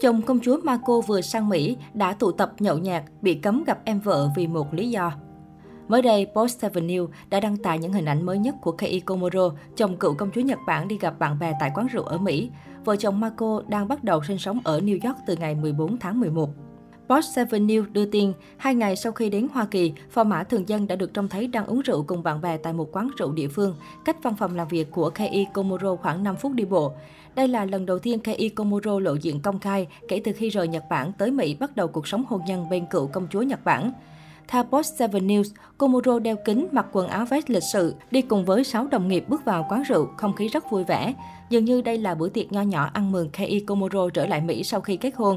Chồng công chúa Marco vừa sang Mỹ đã tụ tập nhậu nhạt, bị cấm gặp em vợ vì một lý do. Mới đây, Post 7 News đã đăng tải những hình ảnh mới nhất của Kei Komuro, chồng cựu công chúa Nhật Bản đi gặp bạn bè tại quán rượu ở Mỹ. Vợ chồng Marco đang bắt đầu sinh sống ở New York từ ngày 14 tháng 11. Post 7 News đưa tin, hai ngày sau khi đến Hoa Kỳ, phò mã thường dân đã được trông thấy đang uống rượu cùng bạn bè tại một quán rượu địa phương, cách văn phòng làm việc của Kei Komuro khoảng 5 phút đi bộ. Đây là lần đầu tiên Kei Komuro lộ diện công khai kể từ khi rời Nhật Bản tới Mỹ bắt đầu cuộc sống hôn nhân bên cựu công chúa Nhật Bản. Theo Post 7 News, Komuro đeo kính, mặc quần áo vest lịch sự, đi cùng với 6 đồng nghiệp bước vào quán rượu, không khí rất vui vẻ. Dường như đây là bữa tiệc nho nhỏ ăn mừng Kei Komuro trở lại Mỹ sau khi kết hôn.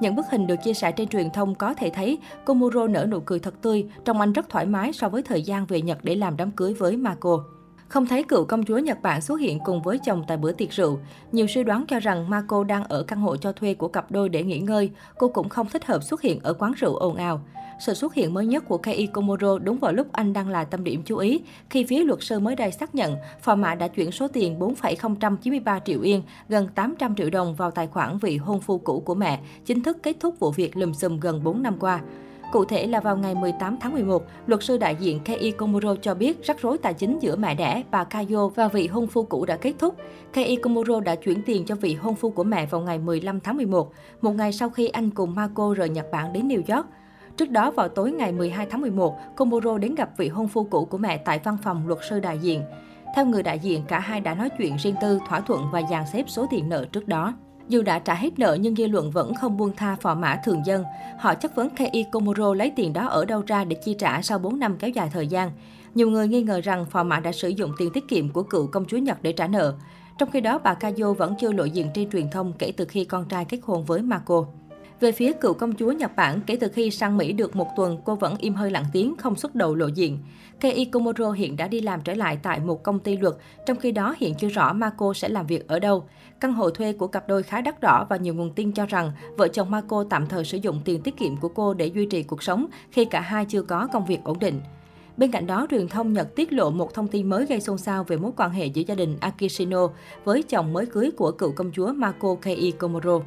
Những bức hình được chia sẻ trên truyền thông có thể thấy Komuro nở nụ cười thật tươi, trông anh rất thoải mái so với thời gian về Nhật để làm đám cưới với Mako. Không thấy cựu công chúa Nhật Bản xuất hiện cùng với chồng tại bữa tiệc rượu. Nhiều suy đoán cho rằng Mako đang ở căn hộ cho thuê của cặp đôi để nghỉ ngơi. Cô cũng không thích hợp xuất hiện ở quán rượu ồn ào. Sự xuất hiện mới nhất của Kei Komuro đúng vào lúc anh đang là tâm điểm chú ý, khi phía luật sư mới đây xác nhận phò mã đã chuyển số tiền 4,093 triệu yên, gần 800 triệu đồng vào tài khoản vị hôn phu cũ của mẹ, chính thức kết thúc vụ việc lùm xùm gần 4 năm qua. Cụ thể là vào ngày 18 tháng 11, luật sư đại diện Kei Komuro cho biết rắc rối tài chính giữa mẹ đẻ, bà Kayo và vị hôn phu cũ đã kết thúc. Kei Komuro đã chuyển tiền cho vị hôn phu của mẹ vào ngày 15 tháng 11, một ngày sau khi anh cùng Marco rời Nhật Bản đến New York. Trước đó, vào tối ngày 12 tháng 11, Komuro đến gặp vị hôn phu cũ của mẹ tại văn phòng luật sư đại diện. Theo người đại diện, cả hai đã nói chuyện riêng tư, thỏa thuận và dàn xếp số tiền nợ trước đó. Dù đã trả hết nợ nhưng dư luận vẫn không buông tha phò mã thường dân. Họ chất vấn Kei Komuro lấy tiền đó ở đâu ra để chi trả sau 4 năm kéo dài thời gian. Nhiều người nghi ngờ rằng phò mã đã sử dụng tiền tiết kiệm của cựu công chúa Nhật để trả nợ. Trong khi đó, bà Kayo vẫn chưa lộ diện trên truyền thông kể từ khi con trai kết hôn với Marco về phía cựu công chúa Nhật Bản, kể từ khi sang Mỹ được một tuần, cô vẫn im hơi lặng tiếng, không xuất đầu lộ diện. Kei Komuro hiện đã đi làm trở lại tại một công ty luật, trong khi đó hiện chưa rõ Mako sẽ làm việc ở đâu. Căn hộ thuê của cặp đôi khá đắt đỏ và nhiều nguồn tin cho rằng vợ chồng Mako tạm thời sử dụng tiền tiết kiệm của cô để duy trì cuộc sống khi cả hai chưa có công việc ổn định. Bên cạnh đó, truyền thông Nhật tiết lộ một thông tin mới gây xôn xao về mối quan hệ giữa gia đình Akishino với chồng mới cưới của cựu công chúa Mako Kei Komuro.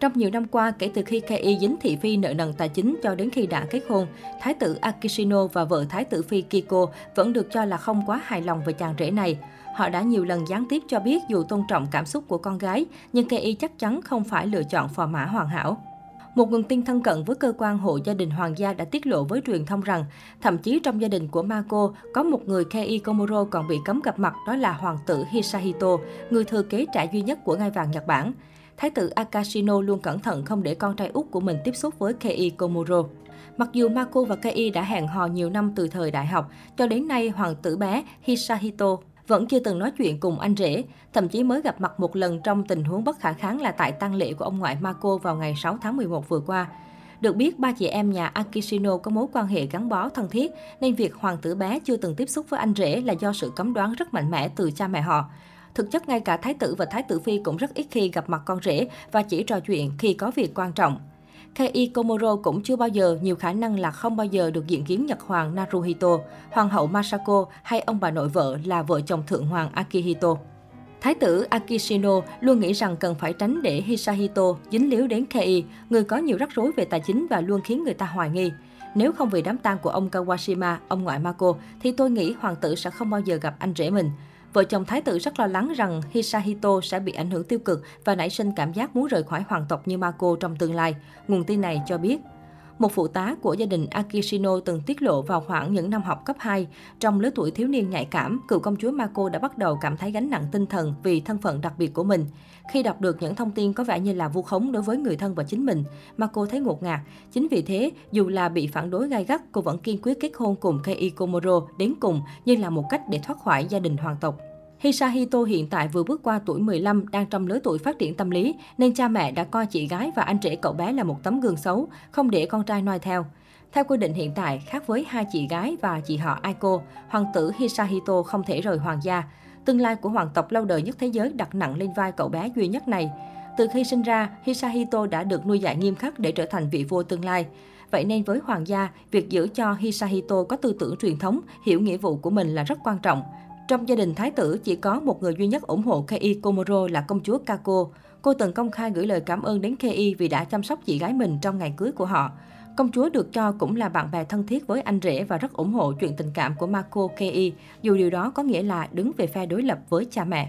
Trong nhiều năm qua, kể từ khi Kei dính thị phi nợ nần tài chính cho đến khi đã kết hôn, Thái tử Akishino và vợ Thái tử Phi Kiko vẫn được cho là không quá hài lòng về chàng rể này. Họ đã nhiều lần gián tiếp cho biết dù tôn trọng cảm xúc của con gái, nhưng Kei chắc chắn không phải lựa chọn phò mã hoàn hảo. Một nguồn tin thân cận với cơ quan hộ gia đình hoàng gia đã tiết lộ với truyền thông rằng, thậm chí trong gia đình của Mako, có một người Kei Komuro còn bị cấm gặp mặt đó là hoàng tử Hisahito, người thừa kế trẻ duy nhất của ngai vàng Nhật Bản. Thái tử Akashino luôn cẩn thận không để con trai út của mình tiếp xúc với Kei Komuro. Mặc dù Mako và Kei đã hẹn hò nhiều năm từ thời đại học, cho đến nay hoàng tử bé Hisahito vẫn chưa từng nói chuyện cùng anh rể, thậm chí mới gặp mặt một lần trong tình huống bất khả kháng là tại tang lễ của ông ngoại Mako vào ngày 6 tháng 11 vừa qua. Được biết, ba chị em nhà Akishino có mối quan hệ gắn bó thân thiết, nên việc hoàng tử bé chưa từng tiếp xúc với anh rể là do sự cấm đoán rất mạnh mẽ từ cha mẹ họ. Thực chất ngay cả thái tử và thái tử phi cũng rất ít khi gặp mặt con rể và chỉ trò chuyện khi có việc quan trọng. Kei Komuro cũng chưa bao giờ, nhiều khả năng là không bao giờ được diện kiến Nhật Hoàng Naruhito, Hoàng hậu Masako hay ông bà nội vợ là vợ chồng Thượng Hoàng Akihito. Thái tử Akishino luôn nghĩ rằng cần phải tránh để Hisahito dính líu đến Kei, người có nhiều rắc rối về tài chính và luôn khiến người ta hoài nghi. Nếu không vì đám tang của ông Kawashima, ông ngoại Mako, thì tôi nghĩ hoàng tử sẽ không bao giờ gặp anh rể mình. Vợ chồng thái tử rất lo lắng rằng Hisahito sẽ bị ảnh hưởng tiêu cực và nảy sinh cảm giác muốn rời khỏi hoàng tộc như Mako trong tương lai. Nguồn tin này cho biết. Một phụ tá của gia đình Akishino từng tiết lộ vào khoảng những năm học cấp 2, trong lứa tuổi thiếu niên nhạy cảm, cựu công chúa Mako đã bắt đầu cảm thấy gánh nặng tinh thần vì thân phận đặc biệt của mình. Khi đọc được những thông tin có vẻ như là vu khống đối với người thân và chính mình, Mako thấy ngột ngạt. Chính vì thế, dù là bị phản đối gay gắt, cô vẫn kiên quyết kết hôn cùng Kei Komoro đến cùng như là một cách để thoát khỏi gia đình hoàng tộc. Hisahito hiện tại vừa bước qua tuổi 15, đang trong lứa tuổi phát triển tâm lý, nên cha mẹ đã coi chị gái và anh rể cậu bé là một tấm gương xấu, không để con trai noi theo. Theo quy định hiện tại, khác với hai chị gái và chị họ Aiko, hoàng tử Hisahito không thể rời hoàng gia. Tương lai của hoàng tộc lâu đời nhất thế giới đặt nặng lên vai cậu bé duy nhất này. Từ khi sinh ra, Hisahito đã được nuôi dạy nghiêm khắc để trở thành vị vua tương lai. Vậy nên với hoàng gia, việc giữ cho Hisahito có tư tưởng truyền thống, hiểu nghĩa vụ của mình là rất quan trọng. Trong gia đình thái tử, chỉ có một người duy nhất ủng hộ Kei Komuro là công chúa Kako. Cô từng công khai gửi lời cảm ơn đến Kei vì đã chăm sóc chị gái mình trong ngày cưới của họ. Công chúa được cho cũng là bạn bè thân thiết với anh rể và rất ủng hộ chuyện tình cảm của Marco Kei, dù điều đó có nghĩa là đứng về phe đối lập với cha mẹ.